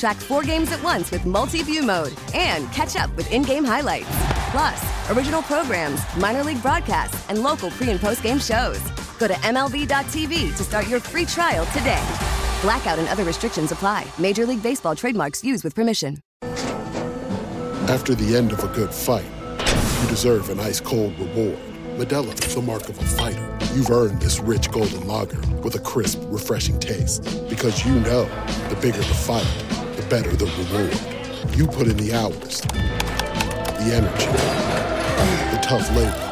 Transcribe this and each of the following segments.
Track four games at once with multi view mode and catch up with in game highlights. Plus, original programs, minor league broadcasts, and local pre and post game shows. Go to MLB.tv to start your free trial today. Blackout and other restrictions apply. Major League Baseball trademarks used with permission. After the end of a good fight, you deserve an ice cold reward. Modelo is the mark of a fighter. You've earned this rich golden lager with a crisp, refreshing taste. Because you know the bigger the fight, better the reward. You put in the hours, the energy, the tough labor.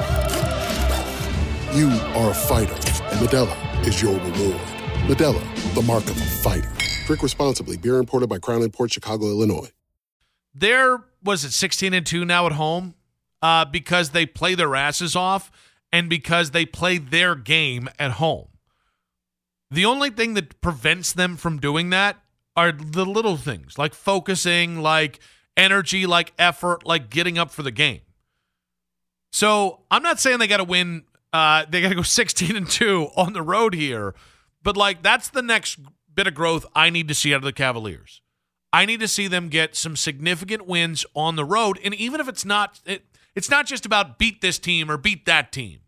You are a fighter, and Modelo is your reward. Modelo, the mark of a fighter. Drink responsibly. Beer imported by Crown Port Chicago, Illinois. There was it 16 and 2 now at home uh, because they play their asses off and because they play their game at home. The only thing that prevents them from doing that are the little things like focusing, like energy, like effort, like getting up for the game. So I'm not saying they got to win. Uh, they got to go 16 and two on the road here, but like that's the next bit of growth I need to see out of the Cavaliers. I need to see them get some significant wins on the road, and even if it's not, it, it's not just about beat this team or beat that team.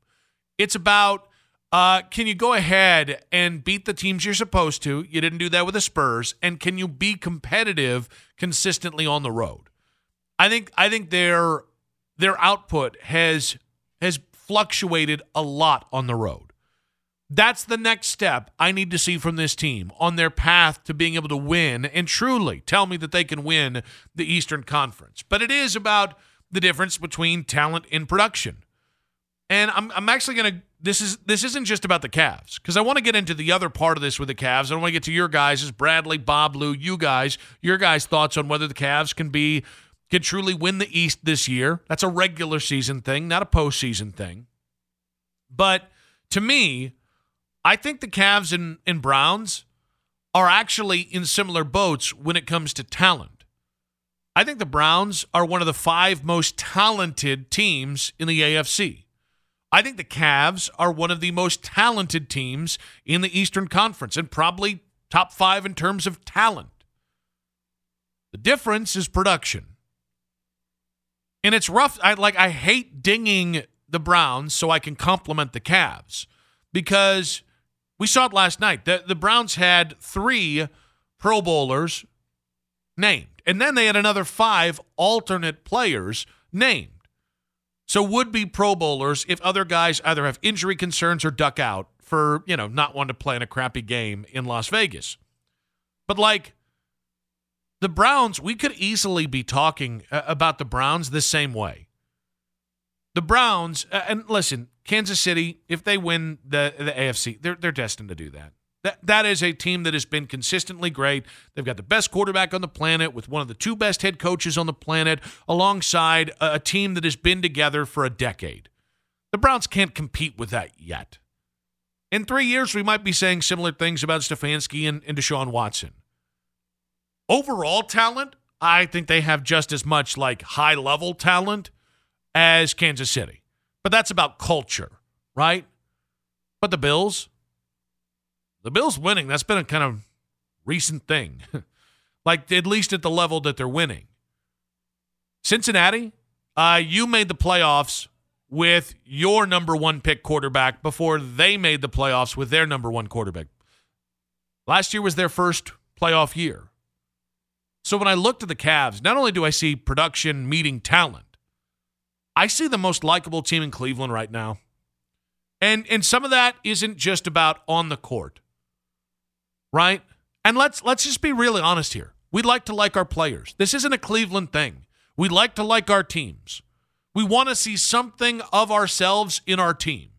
It's about uh, can you go ahead and beat the teams you're supposed to? You didn't do that with the Spurs, and can you be competitive consistently on the road? I think I think their their output has has fluctuated a lot on the road. That's the next step I need to see from this team on their path to being able to win and truly tell me that they can win the Eastern Conference. But it is about the difference between talent and production. And I'm, I'm actually going to this is this isn't just about the Cavs because I want to get into the other part of this with the Cavs. I want to get to your guys, as Bradley, Bob, Lou, you guys, your guys' thoughts on whether the Cavs can be can truly win the East this year. That's a regular season thing, not a postseason thing. But to me, I think the Cavs and, and Browns are actually in similar boats when it comes to talent. I think the Browns are one of the five most talented teams in the AFC. I think the Cavs are one of the most talented teams in the Eastern Conference and probably top five in terms of talent. The difference is production. And it's rough. I like I hate dinging the Browns so I can compliment the Cavs because we saw it last night. The, the Browns had three Pro Bowlers named, and then they had another five alternate players named. So would be Pro Bowlers if other guys either have injury concerns or duck out for, you know, not wanting to play in a crappy game in Las Vegas. But like the Browns, we could easily be talking uh, about the Browns the same way. The Browns, uh, and listen, Kansas City, if they win the the AFC, they're they're destined to do that. That that is a team that has been consistently great. They've got the best quarterback on the planet with one of the two best head coaches on the planet alongside a, a team that has been together for a decade. The Browns can't compete with that yet. In three years, we might be saying similar things about Stefanski and, and Deshaun Watson. Overall talent, I think they have just as much like high level talent as Kansas City. But that's about culture, right? But the Bills, the Bills winning, that's been a kind of recent thing. like at least at the level that they're winning. Cincinnati, uh, you made the playoffs with your number one pick quarterback before they made the playoffs with their number one quarterback. Last year was their first playoff year. So when I look at the Cavs, not only do I see production meeting talent, I see the most likable team in Cleveland right now. And and some of that isn't just about on the court. Right? And let's let's just be really honest here. We like to like our players. This isn't a Cleveland thing. We like to like our teams. We want to see something of ourselves in our team.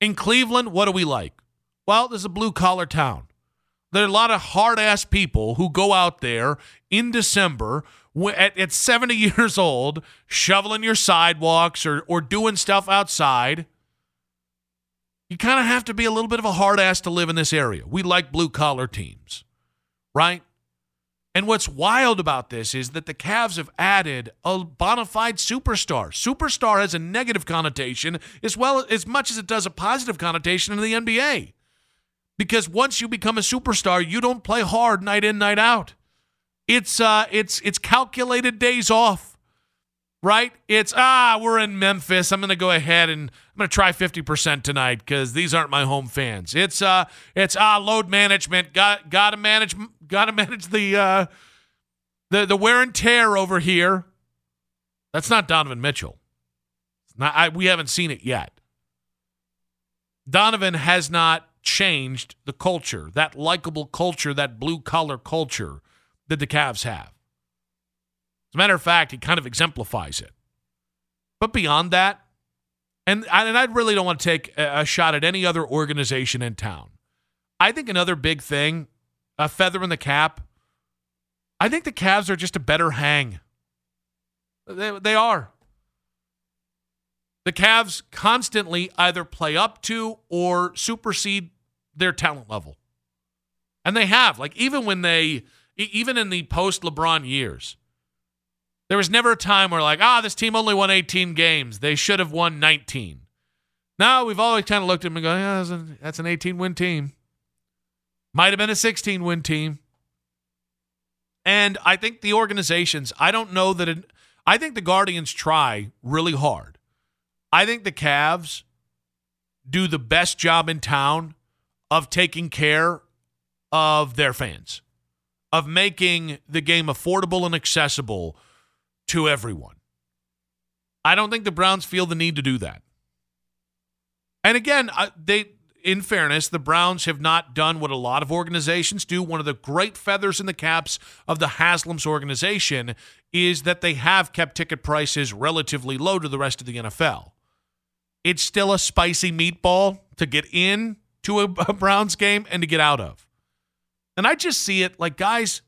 In Cleveland, what do we like? Well, there's a blue collar town. There are a lot of hard ass people who go out there in December at, at 70 years old, shoveling your sidewalks or, or doing stuff outside. You kind of have to be a little bit of a hard ass to live in this area. We like blue collar teams, right? And what's wild about this is that the Cavs have added a bona fide superstar. Superstar has a negative connotation as well as much as it does a positive connotation in the NBA. Because once you become a superstar, you don't play hard night in, night out. It's uh it's it's calculated days off. Right? It's ah, we're in Memphis. I'm gonna go ahead and I'm gonna try 50% tonight because these aren't my home fans. It's uh it's ah load management. Got gotta manage got to manage the uh, the the wear and tear over here. That's not Donovan Mitchell. Not, I, we haven't seen it yet. Donovan has not changed the culture, that likable culture, that blue collar culture that the Cavs have. As a matter of fact, he kind of exemplifies it. But beyond that, and, and I really don't want to take a shot at any other organization in town. I think another big thing a feather in the cap. I think the Cavs are just a better hang. They, they are. The Cavs constantly either play up to or supersede their talent level. And they have. Like, even when they, even in the post LeBron years, there was never a time where, like, ah, this team only won 18 games. They should have won 19. Now we've always kind of looked at them and go, yeah, that's an 18 win team. Might have been a 16 win team. And I think the organizations, I don't know that it, I think the Guardians try really hard. I think the Cavs do the best job in town of taking care of their fans, of making the game affordable and accessible to everyone. I don't think the Browns feel the need to do that. And again, they in fairness, the Browns have not done what a lot of organizations do. One of the great feathers in the caps of the Haslam's organization is that they have kept ticket prices relatively low to the rest of the NFL. It's still a spicy meatball to get in to a, a Browns game and to get out of. And I just see it like, guys,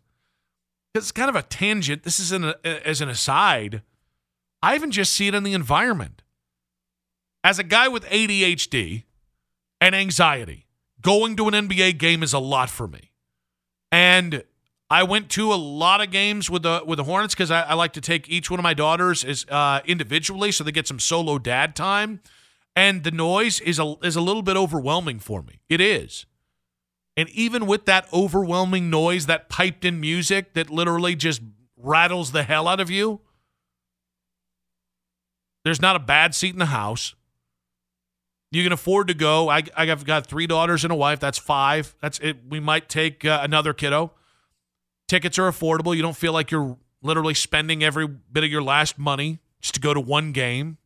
it's kind of a tangent. This is an, as an aside. I even just see it in the environment. As a guy with ADHD, and anxiety. Going to an NBA game is a lot for me. And I went to a lot of games with the with the Hornets because I, I, like to take each one of my daughters as uh, individually so they get some solo dad time. And the noise is a is a little bit overwhelming for me. It is. And even with that overwhelming noise, that piped in music that literally just rattles the hell out of you, there's not a bad seat in the house. You can afford to go. I, I've got three daughters and a wife. That's five. That's it. We might take uh, another kiddo. Tickets are affordable. You don't feel like you're literally spending every bit of your last money just to go to one game.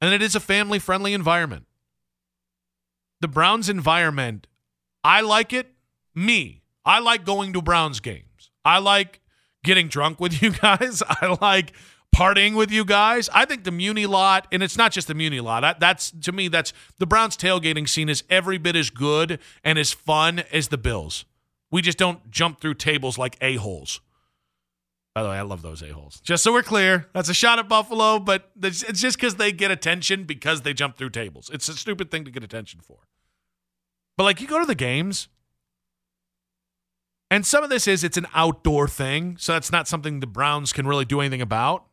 And it is a family friendly environment. The Browns environment, I like it. Me, I like going to Browns games. I like getting drunk with you guys. I like partying with you guys. I think the Muni lot, and it's not just the Muni lot. That, that's to me, that's the Browns tailgating scene is every bit as good and as fun as the Bills. We just don't jump through tables like a holes. By the way, I love those a holes. Just so we're clear, that's a shot at Buffalo, but it's just because they get attention because they jump through tables. It's a stupid thing to get attention for. But like, you go to the games. And some of this is it's an outdoor thing, so that's not something the Browns can really do anything about.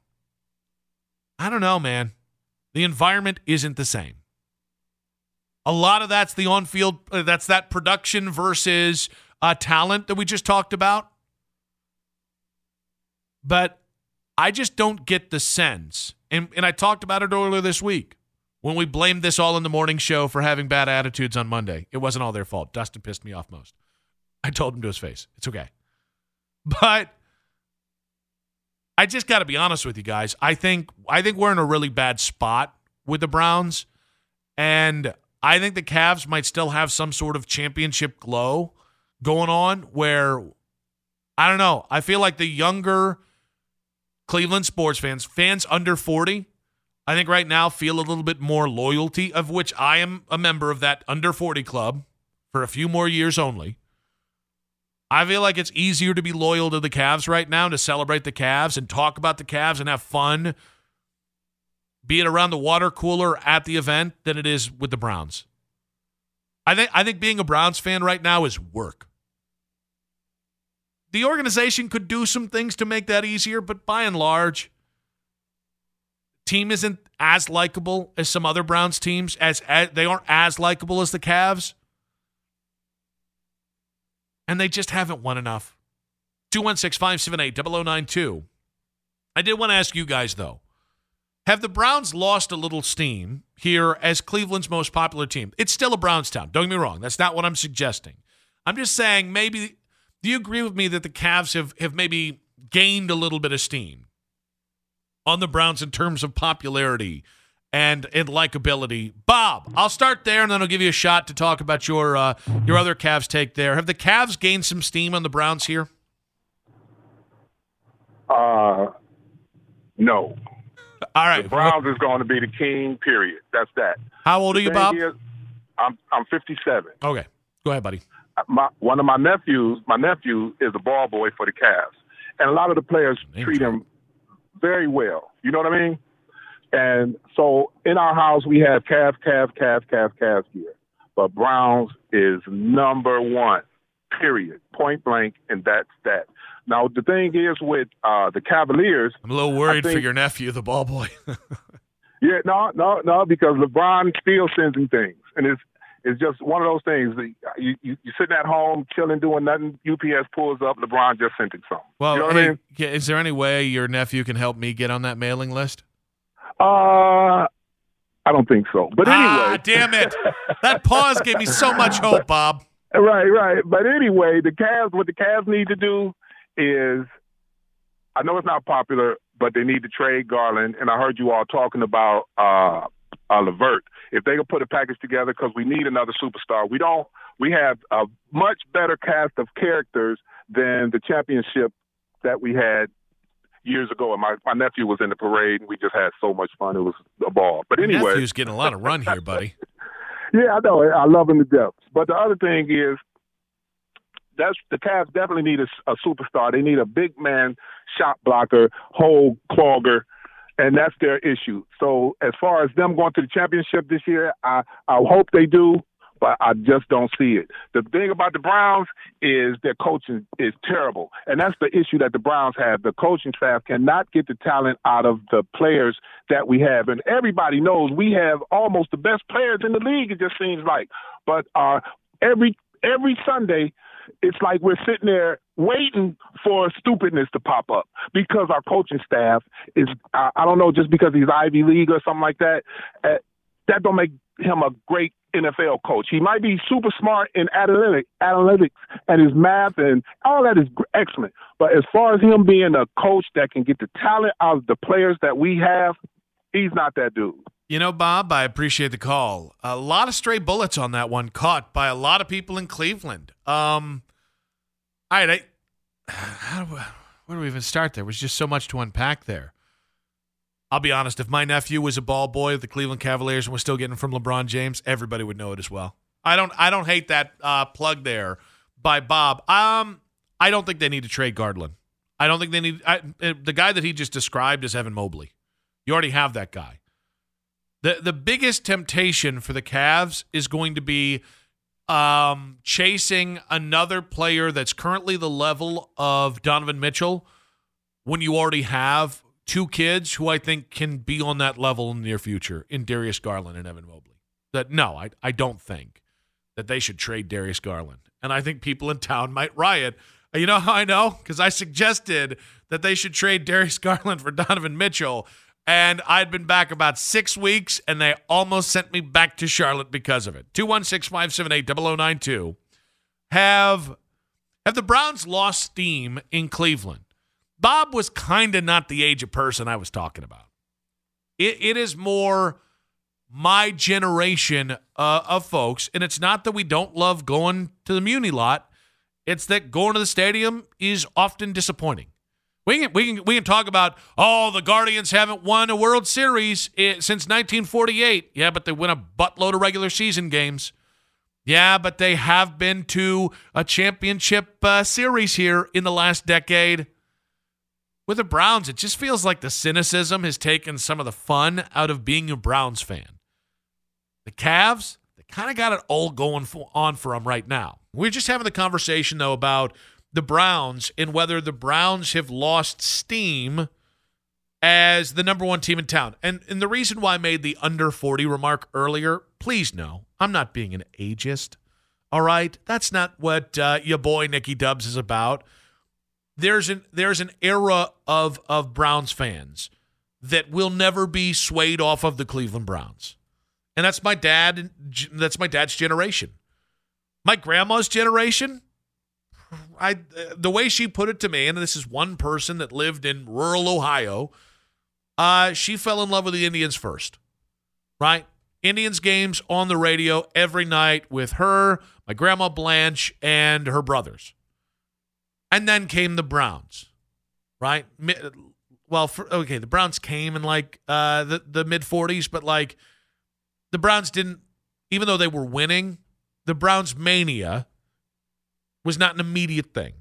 I don't know, man. The environment isn't the same. A lot of that's the on-field uh, that's that production versus uh, talent that we just talked about. But I just don't get the sense, and, and I talked about it earlier this week when we blamed this all in the morning show for having bad attitudes on Monday. It wasn't all their fault. Dustin pissed me off most. I told him to his face. It's okay. But I just got to be honest with you guys. I think I think we're in a really bad spot with the Browns and I think the Cavs might still have some sort of championship glow going on where I don't know. I feel like the younger Cleveland sports fans, fans under 40, I think right now feel a little bit more loyalty, of which I am a member of that under 40 club for a few more years only. I feel like it's easier to be loyal to the Cavs right now, to celebrate the Cavs and talk about the Cavs and have fun, be it around the water cooler at the event, than it is with the Browns. I think I think being a Browns fan right now is work. The organization could do some things to make that easier, but by and large, team isn't as likable as some other Browns teams. As, as they aren't as likable as the Cavs and they just haven't won enough. 216 578 0092. I did want to ask you guys, though have the Browns lost a little steam here as Cleveland's most popular team? It's still a Browns town. Don't get me wrong. That's not what I'm suggesting. I'm just saying maybe, do you agree with me that the Cavs have, have maybe gained a little bit of steam on the Browns in terms of popularity? and and likability. Bob, I'll start there, and then I'll give you a shot to talk about your uh, your other Cavs take there. Have the Cavs gained some steam on the Browns here? Uh, no. All right. The Browns is going to be the king. Period. That's that. How old are you, Bob? Is, I'm I'm 57. Okay, go ahead, buddy. My, one of my nephews, my nephew is a ball boy for the Cavs, and a lot of the players Name treat him very well. You know what I mean? And so in our house, we have Cavs, Cavs, Cavs, Cavs, Cavs gear. But Browns is number one, period, point blank, and that's that. Now, the thing is with uh, the Cavaliers. I'm a little worried think, for your nephew, the ball boy. yeah, no, no, no, because LeBron still sends him things. And it's it's just one of those things. You, you, you're sitting at home, chilling, doing nothing. UPS pulls up, LeBron just sent him something. Well, you know hey, I mean? is there any way your nephew can help me get on that mailing list? Uh, I don't think so. But ah, anyway, ah, damn it! That pause gave me so much hope, Bob. Right, right. But anyway, the Cavs, what the Cavs need to do is, I know it's not popular, but they need to trade Garland. And I heard you all talking about uh, uh LeVert. If they can put a package together, because we need another superstar. We don't. We have a much better cast of characters than the championship that we had years ago, and my, my nephew was in the parade, and we just had so much fun. It was a ball. But anyway, nephew's getting a lot of run here, buddy. yeah, I know. I love him to death. But the other thing is, that's the Cavs definitely need a, a superstar. They need a big man shot blocker, hole clogger, and that's their issue. So as far as them going to the championship this year, I I hope they do but I just don't see it. The thing about the Browns is their coaching is terrible, and that's the issue that the Browns have. The coaching staff cannot get the talent out of the players that we have, and everybody knows we have almost the best players in the league. It just seems like, but uh, every every Sunday. It's like we're sitting there waiting for stupidness to pop up because our coaching staff is, I, I don't know, just because he's Ivy League or something like that. Uh, that don't make him a great NFL coach. He might be super smart in analytic, analytics and his math and all that is excellent. But as far as him being a coach that can get the talent out of the players that we have, he's not that dude. You know, Bob, I appreciate the call. A lot of stray bullets on that one caught by a lot of people in Cleveland. Um, all right, I, how do, where do we even start? There was just so much to unpack there. I'll be honest, if my nephew was a ball boy of the Cleveland Cavaliers and was still getting from LeBron James, everybody would know it as well. I don't I don't hate that uh, plug there by Bob. Um I don't think they need to trade Garland. I don't think they need I, the guy that he just described is Evan Mobley. You already have that guy. The the biggest temptation for the Cavs is going to be um, chasing another player that's currently the level of Donovan Mitchell when you already have two kids who I think can be on that level in the near future in Darius Garland and Evan Mobley. That no, I I don't think that they should trade Darius Garland. And I think people in town might riot. You know how I know? Because I suggested that they should trade Darius Garland for Donovan Mitchell. And I'd been back about six weeks, and they almost sent me back to Charlotte because of it. 216 578 0092. Have, have the Browns lost steam in Cleveland? Bob was kind of not the age of person I was talking about. It, it is more my generation uh, of folks, and it's not that we don't love going to the Muni lot. It's that going to the stadium is often disappointing. We can, we can we can talk about oh the Guardians haven't won a World Series since 1948. Yeah, but they win a buttload of regular season games. Yeah, but they have been to a championship uh, series here in the last decade. With the Browns, it just feels like the cynicism has taken some of the fun out of being a Browns fan. The Cavs, they kind of got it all going for, on for them right now. We're just having the conversation, though, about the Browns and whether the Browns have lost steam as the number one team in town. And, and the reason why I made the under 40 remark earlier, please know, I'm not being an ageist. All right? That's not what uh, your boy Nicky Dubs is about there's an there's an era of of Browns fans that will never be swayed off of the Cleveland Browns. And that's my dad that's my dad's generation. My grandma's generation, I the way she put it to me and this is one person that lived in rural Ohio, uh she fell in love with the Indians first. Right? Indians games on the radio every night with her, my grandma Blanche and her brothers. And then came the Browns, right? Well, for, okay, the Browns came in like uh, the the mid 40s, but like the Browns didn't, even though they were winning, the Browns mania was not an immediate thing.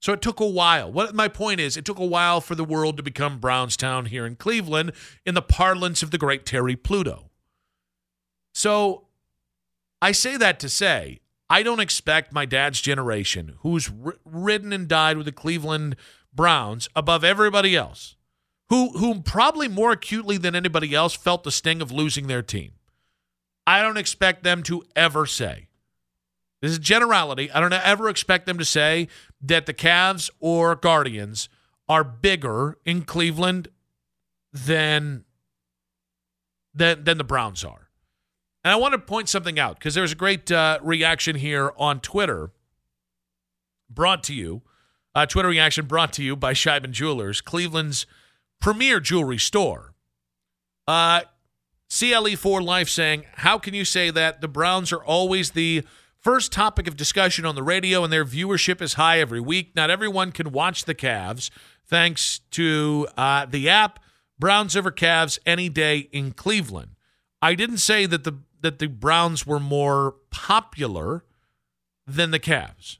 So it took a while. What my point is, it took a while for the world to become Brownstown here in Cleveland in the parlance of the great Terry Pluto. So I say that to say I don't expect my dad's generation, who's r- ridden and died with the Cleveland Browns above everybody else, who who probably more acutely than anybody else felt the sting of losing their team. I don't expect them to ever say. This is generality. I don't ever expect them to say that the Cavs or Guardians are bigger in Cleveland than than than the Browns are. And I want to point something out because there's a great uh, reaction here on Twitter brought to you. Uh, Twitter reaction brought to you by Sheiban Jewelers, Cleveland's premier jewelry store. Uh, CLE4 Life saying, How can you say that? The Browns are always the first topic of discussion on the radio, and their viewership is high every week. Not everyone can watch the Cavs thanks to uh, the app. Browns over Cavs any day in Cleveland. I didn't say that the that the Browns were more popular than the Cavs.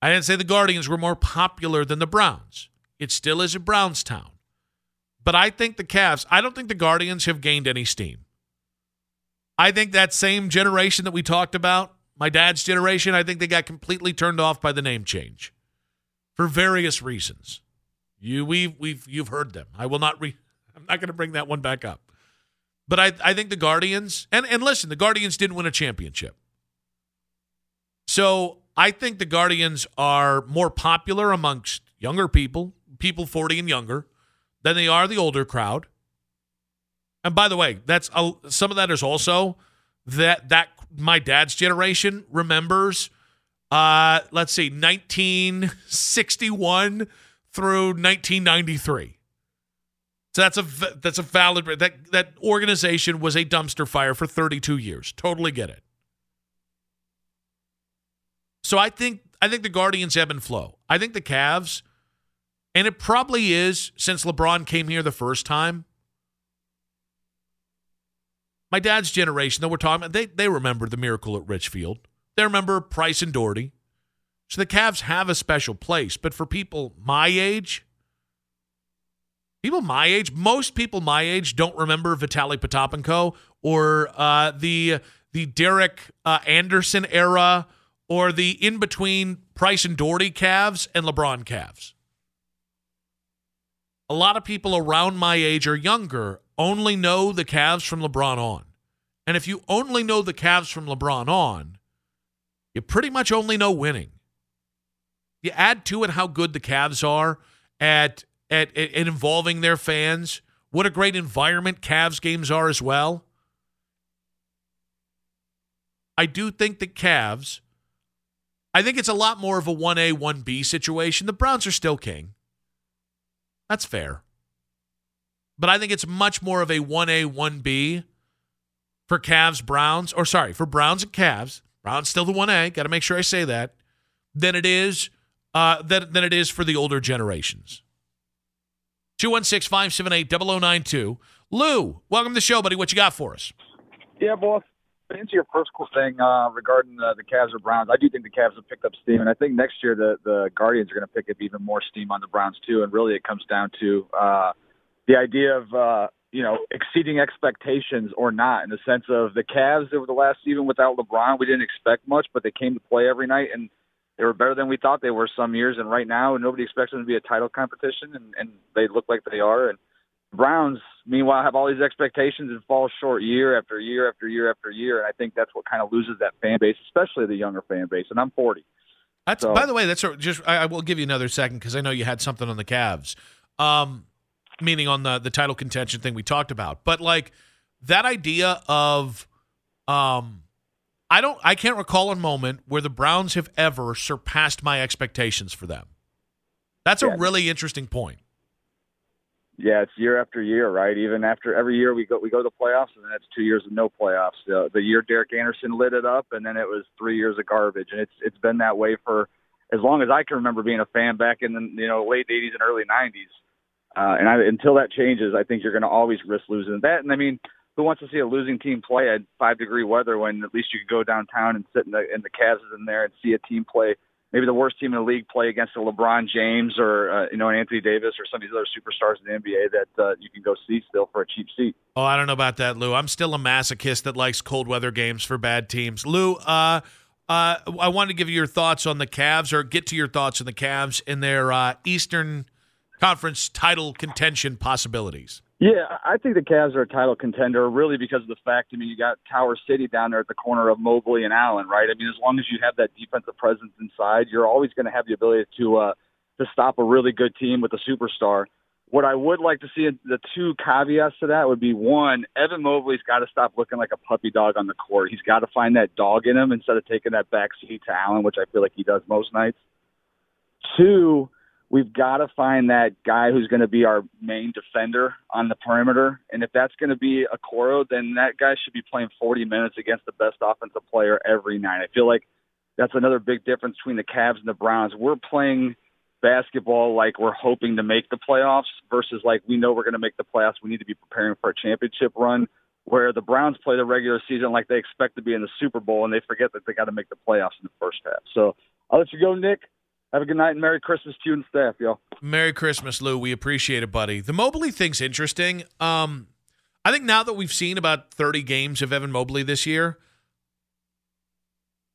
I didn't say the Guardians were more popular than the Browns. It still is a Browns town. But I think the Cavs, I don't think the Guardians have gained any steam. I think that same generation that we talked about, my dad's generation, I think they got completely turned off by the name change for various reasons. You we've we've you've heard them. I will not re I'm not going to bring that one back up. But I, I think the Guardians, and, and listen, the Guardians didn't win a championship. So I think the Guardians are more popular amongst younger people, people 40 and younger, than they are the older crowd. And by the way, that's a, some of that is also that that my dad's generation remembers uh let's see 1961 through 1993 so that's a that's a valid that that organization was a dumpster fire for 32 years. Totally get it. So I think I think the Guardians ebb and flow. I think the Cavs And it probably is since LeBron came here the first time. My dad's generation, though we're talking about, they, they remember the miracle at Richfield. They remember Price and Daugherty. So the Cavs have a special place. But for people my age, people my age, most people my age don't remember Vitaly Potapenko or uh, the the Derek uh, Anderson era or the in between Price and Daugherty Cavs and LeBron Cavs. A lot of people around my age or younger only know the Cavs from LeBron on. And if you only know the Cavs from LeBron on, you pretty much only know winning. You add to it how good the Cavs are at at, at, involving their fans. What a great environment Cavs games are as well. I do think that Cavs, I think it's a lot more of a 1A, 1B situation. The Browns are still king. That's fair. But I think it's much more of a 1A, 1B for Cavs, Browns, or sorry, for Browns and Cavs. Browns still the 1A, got to make sure I say that, than it is uh, than, than it is for the older generations. 216 578 0092. Lou, welcome to the show, buddy. What you got for us? Yeah, boss. To answer your first cool thing uh, regarding the, the Cavs or Browns, I do think the Cavs have picked up steam, and I think next year the the Guardians are going to pick up even more steam on the Browns too. And really, it comes down to uh, the idea of uh, you know exceeding expectations or not, in the sense of the Cavs over the last season without LeBron, we didn't expect much, but they came to play every night and they were better than we thought they were some years. And right now, nobody expects them to be a title competition, and, and they look like they are. And Browns, meanwhile, have all these expectations and fall short year after year after year after year. And I think that's what kind of loses that fan base, especially the younger fan base. And I'm 40. That's so, by the way, that's just I, I will give you another second because I know you had something on the Cavs, um, meaning on the the title contention thing we talked about. But like that idea of, um, I don't I can't recall a moment where the Browns have ever surpassed my expectations for them. That's yeah. a really interesting point. Yeah, it's year after year, right? Even after every year we go we go to the playoffs, and then it's two years of no playoffs. Uh, the year Derek Anderson lit it up, and then it was three years of garbage, and it's it's been that way for as long as I can remember being a fan back in the you know late '80s and early '90s. Uh, and I, until that changes, I think you're going to always risk losing that. And I mean, who wants to see a losing team play at five degree weather when at least you could go downtown and sit in the in the Cavs in there and see a team play maybe the worst team in the league play against a LeBron James or uh, you know an Anthony Davis or some of these other superstars in the NBA that uh, you can go see still for a cheap seat. Oh, I don't know about that, Lou. I'm still a masochist that likes cold weather games for bad teams. Lou, uh, uh, I wanted to give you your thoughts on the Cavs, or get to your thoughts on the Cavs in their uh, Eastern Conference title contention possibilities. Yeah, I think the Cavs are a title contender really because of the fact, I mean, you got Tower City down there at the corner of Mobley and Allen, right? I mean, as long as you have that defensive presence inside, you're always going to have the ability to uh, to stop a really good team with a superstar. What I would like to see, the two caveats to that would be one, Evan Mobley's got to stop looking like a puppy dog on the court. He's got to find that dog in him instead of taking that back seat to Allen, which I feel like he does most nights. Two, we've got to find that guy who's going to be our main defender on the perimeter. And if that's going to be Okoro, then that guy should be playing 40 minutes against the best offensive player every night. I feel like that's another big difference between the Cavs and the Browns. We're playing basketball like we're hoping to make the playoffs versus like we know we're going to make the playoffs. We need to be preparing for a championship run. Where the Browns play the regular season like they expect to be in the Super Bowl and they forget that they got to make the playoffs in the first half. So I'll let you go, Nick. Have a good night and Merry Christmas to you and staff, y'all. Merry Christmas, Lou. We appreciate it, buddy. The Mobley thing's interesting. Um, I think now that we've seen about 30 games of Evan Mobley this year,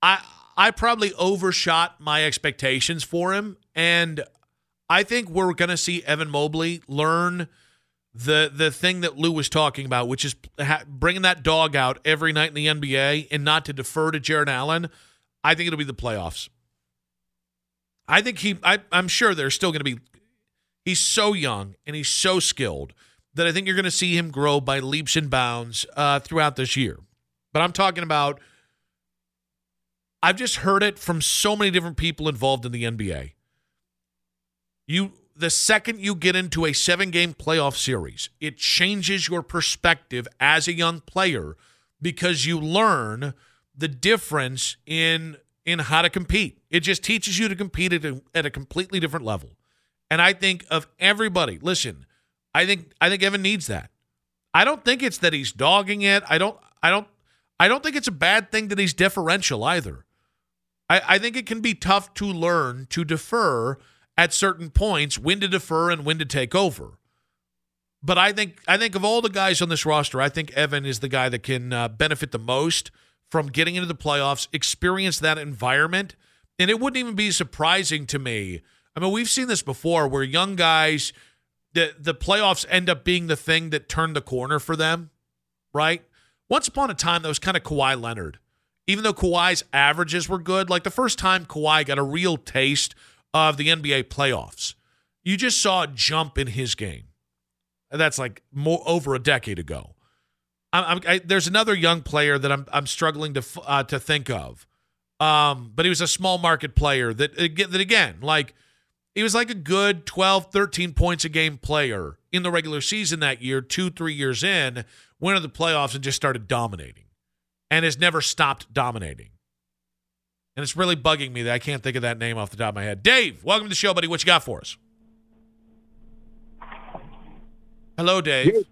I I probably overshot my expectations for him, and I think we're going to see Evan Mobley learn the the thing that Lou was talking about, which is ha- bringing that dog out every night in the NBA and not to defer to Jarrett Allen. I think it'll be the playoffs. I think he, I, I'm sure there's still going to be, he's so young and he's so skilled that I think you're going to see him grow by leaps and bounds uh, throughout this year. But I'm talking about, I've just heard it from so many different people involved in the NBA. You, the second you get into a seven game playoff series, it changes your perspective as a young player because you learn the difference in in how to compete. It just teaches you to compete at a, at a completely different level. And I think of everybody. Listen, I think I think Evan needs that. I don't think it's that he's dogging it. I don't I don't I don't think it's a bad thing that he's differential either. I, I think it can be tough to learn to defer at certain points, when to defer and when to take over. But I think I think of all the guys on this roster, I think Evan is the guy that can uh, benefit the most from getting into the playoffs, experience that environment, and it wouldn't even be surprising to me. I mean, we've seen this before where young guys the the playoffs end up being the thing that turned the corner for them, right? Once upon a time, that was kind of Kawhi Leonard. Even though Kawhi's averages were good, like the first time Kawhi got a real taste of the NBA playoffs, you just saw a jump in his game. And that's like more over a decade ago. I'm, I, there's another young player that I'm I'm struggling to uh, to think of, um, but he was a small market player that that again like he was like a good 12, 13 points a game player in the regular season that year, two, three years in, went to the playoffs and just started dominating and has never stopped dominating. And it's really bugging me that I can't think of that name off the top of my head. Dave, welcome to the show, buddy. What you got for us? Hello, Dave.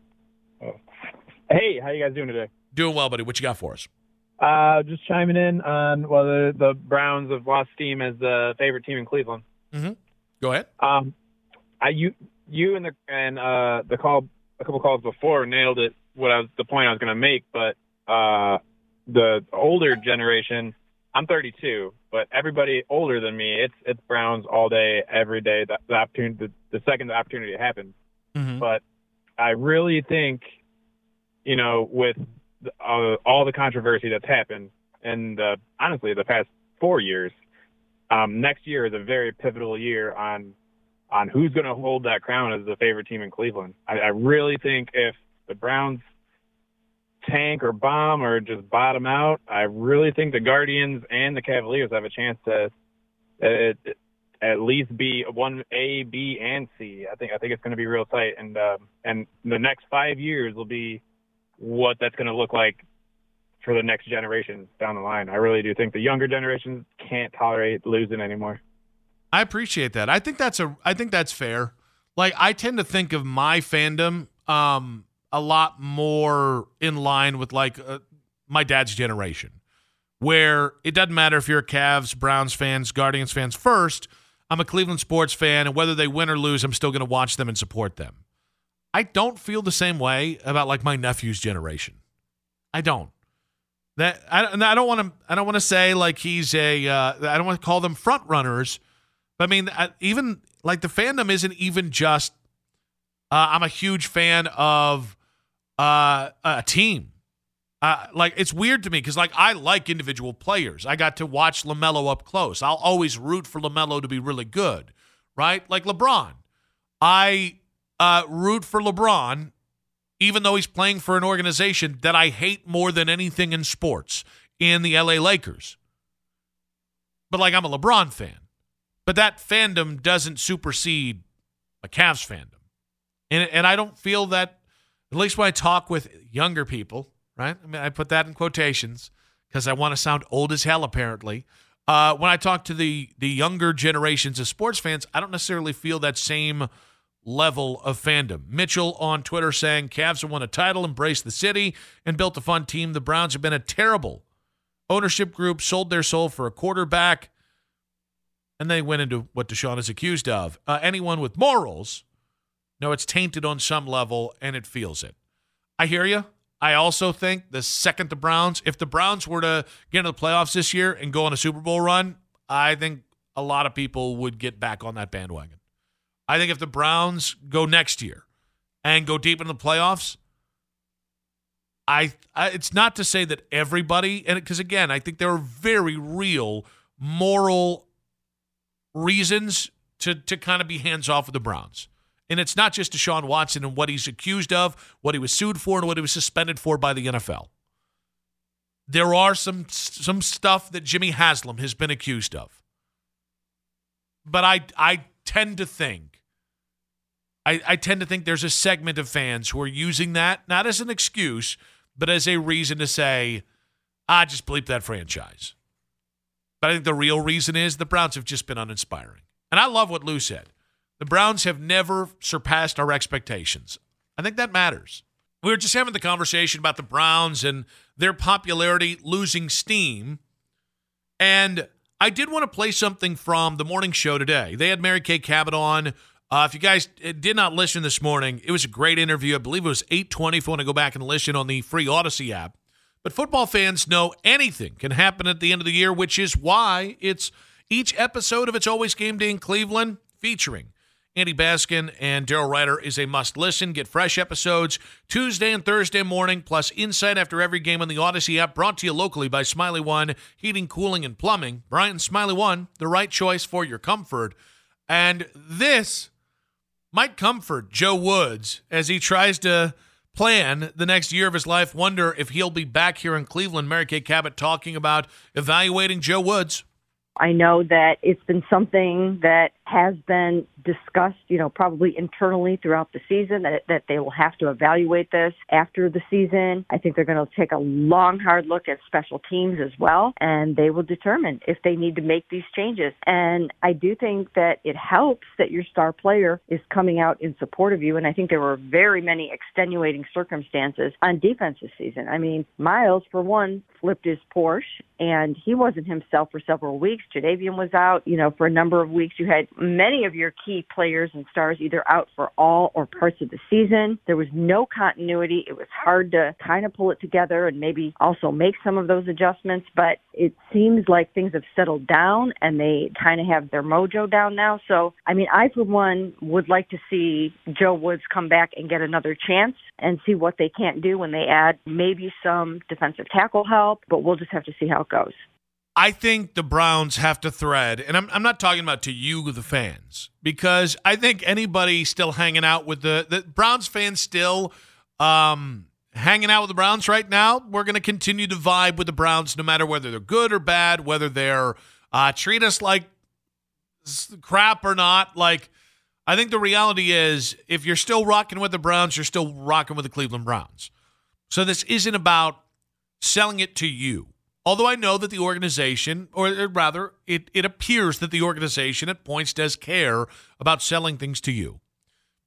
Hey, how you guys doing today? Doing well, buddy. What you got for us? Uh, just chiming in on well, the, the Browns have lost steam as the favorite team in Cleveland. Mm-hmm. Go ahead. Um, I you you and the and uh the call a couple calls before nailed it. What I was the point I was going to make, but uh, the older generation. I'm 32, but everybody older than me, it's it's Browns all day, every day. The, the opportunity, the, the second the opportunity happens. Mm-hmm. But I really think, you know, with uh, all the controversy that's happened, and uh, honestly, the past four years, um, next year is a very pivotal year on on who's going to hold that crown as the favorite team in Cleveland. I, I really think if the Browns tank or bomb or just bottom out, I really think the Guardians and the Cavaliers have a chance to uh, at least be one A, B, and C. I think I think it's going to be real tight, and uh, and the next five years will be what that's going to look like for the next generation down the line. I really do think the younger generations can't tolerate losing anymore. I appreciate that. I think that's a I think that's fair. Like I tend to think of my fandom um a lot more in line with like uh, my dad's generation where it doesn't matter if you're a Cavs, Browns fans, Guardians fans first, I'm a Cleveland sports fan and whether they win or lose, I'm still going to watch them and support them. I don't feel the same way about like my nephew's generation. I don't. That I, I don't want to. I don't want to say like he's a. Uh, I don't want to call them front runners, but I mean I, even like the fandom isn't even just. Uh, I'm a huge fan of uh, a team. Uh, like it's weird to me because like I like individual players. I got to watch LaMelo up close. I'll always root for LaMelo to be really good, right? Like LeBron, I uh, root for LeBron even though he's playing for an organization that I hate more than anything in sports in the LA Lakers. But like I'm a LeBron fan. But that fandom doesn't supersede a Cavs fandom. And and I don't feel that at least when I talk with younger people, right? I mean I put that in quotations because I want to sound old as hell apparently. Uh, when I talk to the the younger generations of sports fans, I don't necessarily feel that same level of fandom. Mitchell on Twitter saying Cavs have won a title, embraced the city, and built a fun team. The Browns have been a terrible ownership group, sold their soul for a quarterback, and they went into what Deshaun is accused of. Uh, anyone with morals, no, it's tainted on some level, and it feels it. I hear you. I also think the second the Browns, if the Browns were to get into the playoffs this year and go on a Super Bowl run, I think a lot of people would get back on that bandwagon. I think if the Browns go next year and go deep in the playoffs, I, I it's not to say that everybody and because again, I think there are very real moral reasons to to kind of be hands off with the Browns. And it's not just Deshaun Watson and what he's accused of, what he was sued for, and what he was suspended for by the NFL. There are some some stuff that Jimmy Haslam has been accused of. But I I tend to think I, I tend to think there's a segment of fans who are using that not as an excuse, but as a reason to say, "I ah, just bleep that franchise." But I think the real reason is the Browns have just been uninspiring. And I love what Lou said. The Browns have never surpassed our expectations. I think that matters. We were just having the conversation about the Browns and their popularity losing steam. And I did want to play something from the morning show today. They had Mary Kay Cabot on. Uh, if you guys did not listen this morning, it was a great interview. I believe it was 820 if you want to go back and listen on the free Audacy app. But football fans know anything can happen at the end of the year, which is why it's each episode of It's Always Game Day in Cleveland featuring Andy Baskin and Daryl Ruiter is a must listen. Get fresh episodes Tuesday and Thursday morning, plus insight after every game on the Audacy app, brought to you locally by Smiley One Heating, Cooling, and Plumbing. Brian Smiley One, the right choice for your comfort. And this might comfort Joe Woods as he tries to plan the next year of his life. Wonder if he'll be back here in Cleveland. Mary Kay Cabot talking about evaluating Joe Woods. I know that it's been something that has been discussed, you know, probably internally throughout the season that that they will have to evaluate this after the season. I think they're going to take a long hard look at special teams as well and they will determine if they need to make these changes. And I do think that it helps that your star player is coming out in support of you and I think there were very many extenuating circumstances on defense this season. I mean, Myles, for one flipped his Porsche and he wasn't himself for several weeks. Jadeveon was out, you know, for a number of weeks. You had many of your key players and stars either out for all or parts of the season. There was no continuity. It was hard to kind of pull it together and maybe also make some of those adjustments, but it seems like things have settled down and they kind of have their mojo down now. So, I mean, I, for one, would like to see Joe Woods come back and get another chance and see what they can't do when they add maybe some defensive tackle help, but we'll just have to see how it goes. I think the Browns have to thread, and I'm, I'm not talking about to you, the fans, because I think anybody still hanging out with the, the Browns fans still um, hanging out with the Browns right now, we're going to continue to vibe with the Browns no matter whether they're good or bad, whether they're uh, treat us like crap or not. Like, I think the reality is if you're still rocking with the Browns, you're still rocking with the Cleveland Browns. So this isn't about selling it to you. Although I know that the organization, or uh, rather, it, it appears that the organization at points does care about selling things to you.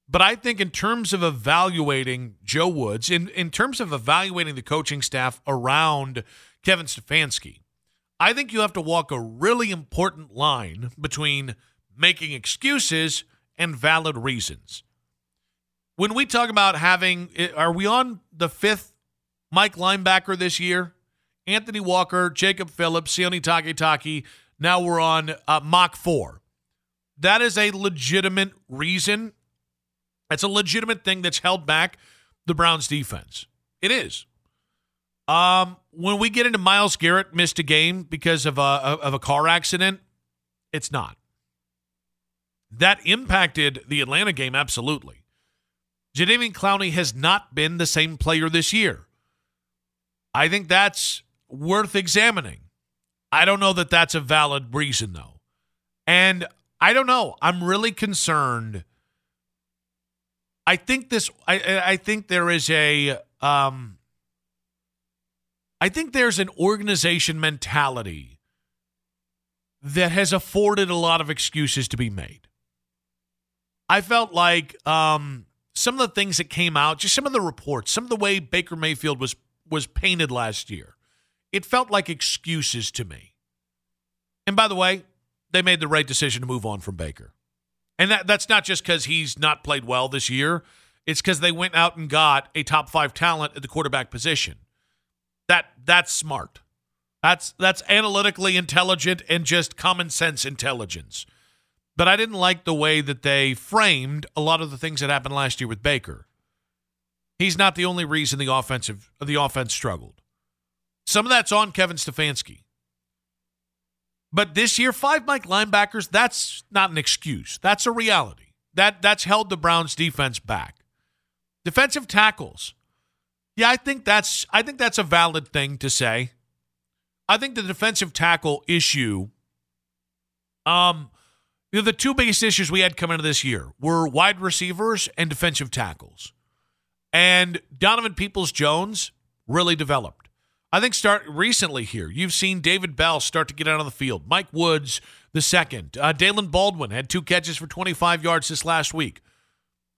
But I think in terms of evaluating Joe Woods, in, in terms of evaluating the coaching staff around Kevin Stefanski, I think you have to walk a really important line between making excuses and valid reasons. When we talk about having, eh, are we on the fifth Mike linebacker this year? Anthony Walker, Jacob Phillips, Sione Takitaki. Now we're on uh, Mach 4. That is a legitimate reason. It's a legitimate thing that's held back the Browns defense. It is. Um, when we get into Myles Garrett missed a game because of a of a car accident, it's not. That impacted the Atlanta game absolutely. Jadeveon Clowney has not been the same player this year. I think that's worth examining. I don't know that that's a valid reason, though. And I don't know. I'm really concerned. I think this. I I think there is a. Um, I think there's an organization mentality that has afforded a lot of excuses to be made. I felt like um, some of the things that came out, just some of the reports, some of the way Baker Mayfield was was painted last year it felt like excuses to me. And by the way, they made the right decision to move on from Baker. And that, that's not just because he's not played well this year. It's because they went out and got a top five talent at the quarterback position. That that's smart. That's that's analytically intelligent and just common sense intelligence. But I didn't like the way that they framed a lot of the things that happened last year with Baker. He's not the only reason the offensive the offense struggled. Some of that's on Kevin Stefanski. But this year, five Mike linebackers, that's not an excuse. That's a reality. That that's held the Browns defense back. Defensive tackles. Yeah, I think that's I think that's a valid thing to say. I think the defensive tackle issue um you know, the two biggest issues we had coming into this year were wide receivers and defensive tackles. And Donovan Peoples Jones really developed. I think start recently here. You've seen David Bell start to get out on the field. Mike Woods the second. Uh, Daylen Baldwin had two catches for 25 yards this last week.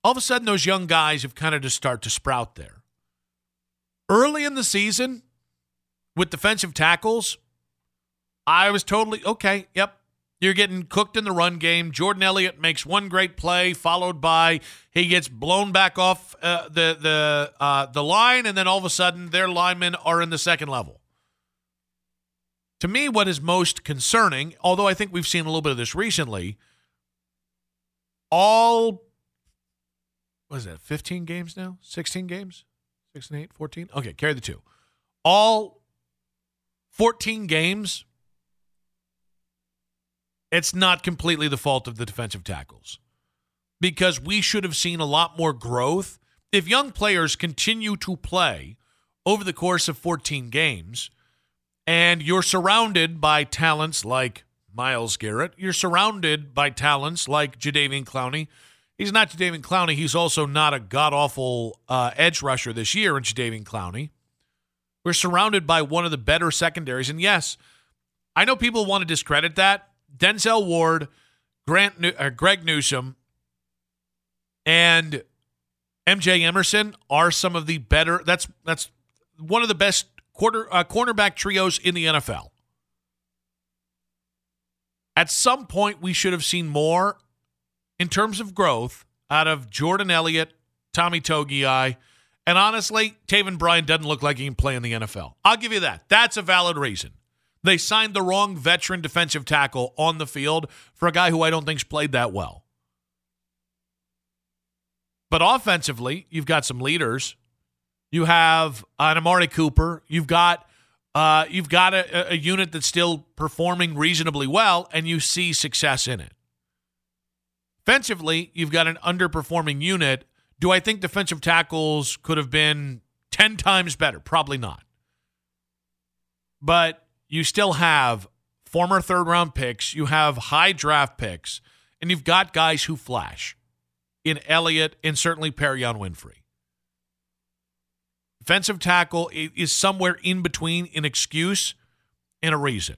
All of a sudden, those young guys have kind of just start to sprout there. Early in the season, with defensive tackles, I was totally okay. Yep, you're getting cooked in the run game. Jordan Elliott makes one great play, followed by he gets blown back off uh, the the uh, the line, and then all of a sudden their linemen are in the second level. To me, what is most concerning, although I think we've seen a little bit of this recently, all what is that, 15 games now? 16 games? 16, 8, 14? Okay, carry the two. All 14 games it's not completely the fault of the defensive tackles because we should have seen a lot more growth. If young players continue to play over the course of 14 games and you're surrounded by talents like Myles Garrett, you're surrounded by talents like Jadeveon Clowney. He's not Jadeveon Clowney. He's also not a god awful uh, edge rusher this year in Jadeveon Clowney. We're surrounded by one of the better secondaries. And yes, I know people want to discredit that. Denzel Ward, Grant, uh, Greg Newsome, and MJ Emerson are some of the better. That's that's one of the best quarter uh, cornerback trios in the NFL. At some point, we should have seen more in terms of growth out of Jordan Elliott, Tommy Togiai, and honestly, Taven Bryan doesn't look like he can play in the NFL. I'll give you that. That's a valid reason. They signed the wrong veteran defensive tackle on the field for a guy who I don't think's played that well. But offensively, you've got some leaders. You have an Amari Cooper. You've got uh, you've got a, a unit that's still performing reasonably well, and you see success in it. Offensively, you've got an underperforming unit. Do I think defensive tackles could have been 10 times better? Probably not. But you still have former third round picks, you have high draft picks, and you've got guys who flash in Elliott and certainly Perrion Winfrey. Defensive tackle is somewhere in between an excuse and a reason.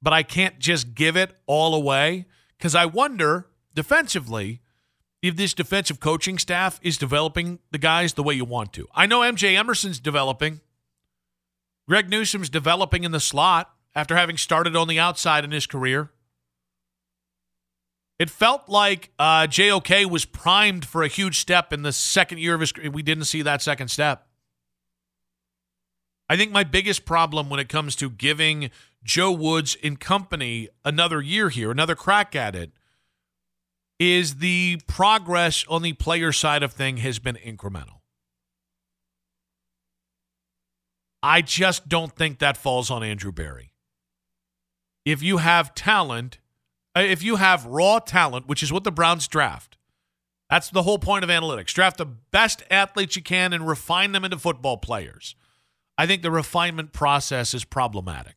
But I can't just give it all away because I wonder defensively if this defensive coaching staff is developing the guys the way you want to. I know MJ Emerson's developing. Greg Newsome's developing in the slot after having started on the outside in his career. It felt like uh, JOK was primed for a huge step in the second year of his career. We didn't see that second step. I think my biggest problem when it comes to giving Joe Woods and company another year here, another crack at it, is the progress on the player side of thing has been incremental. I just don't think that falls on Andrew Berry. If you have talent, uh, if you have raw talent, which is what the Browns draft, that's the whole point of analytics. Draft the best athletes you can and refine them into football players. I think the refinement process is problematic.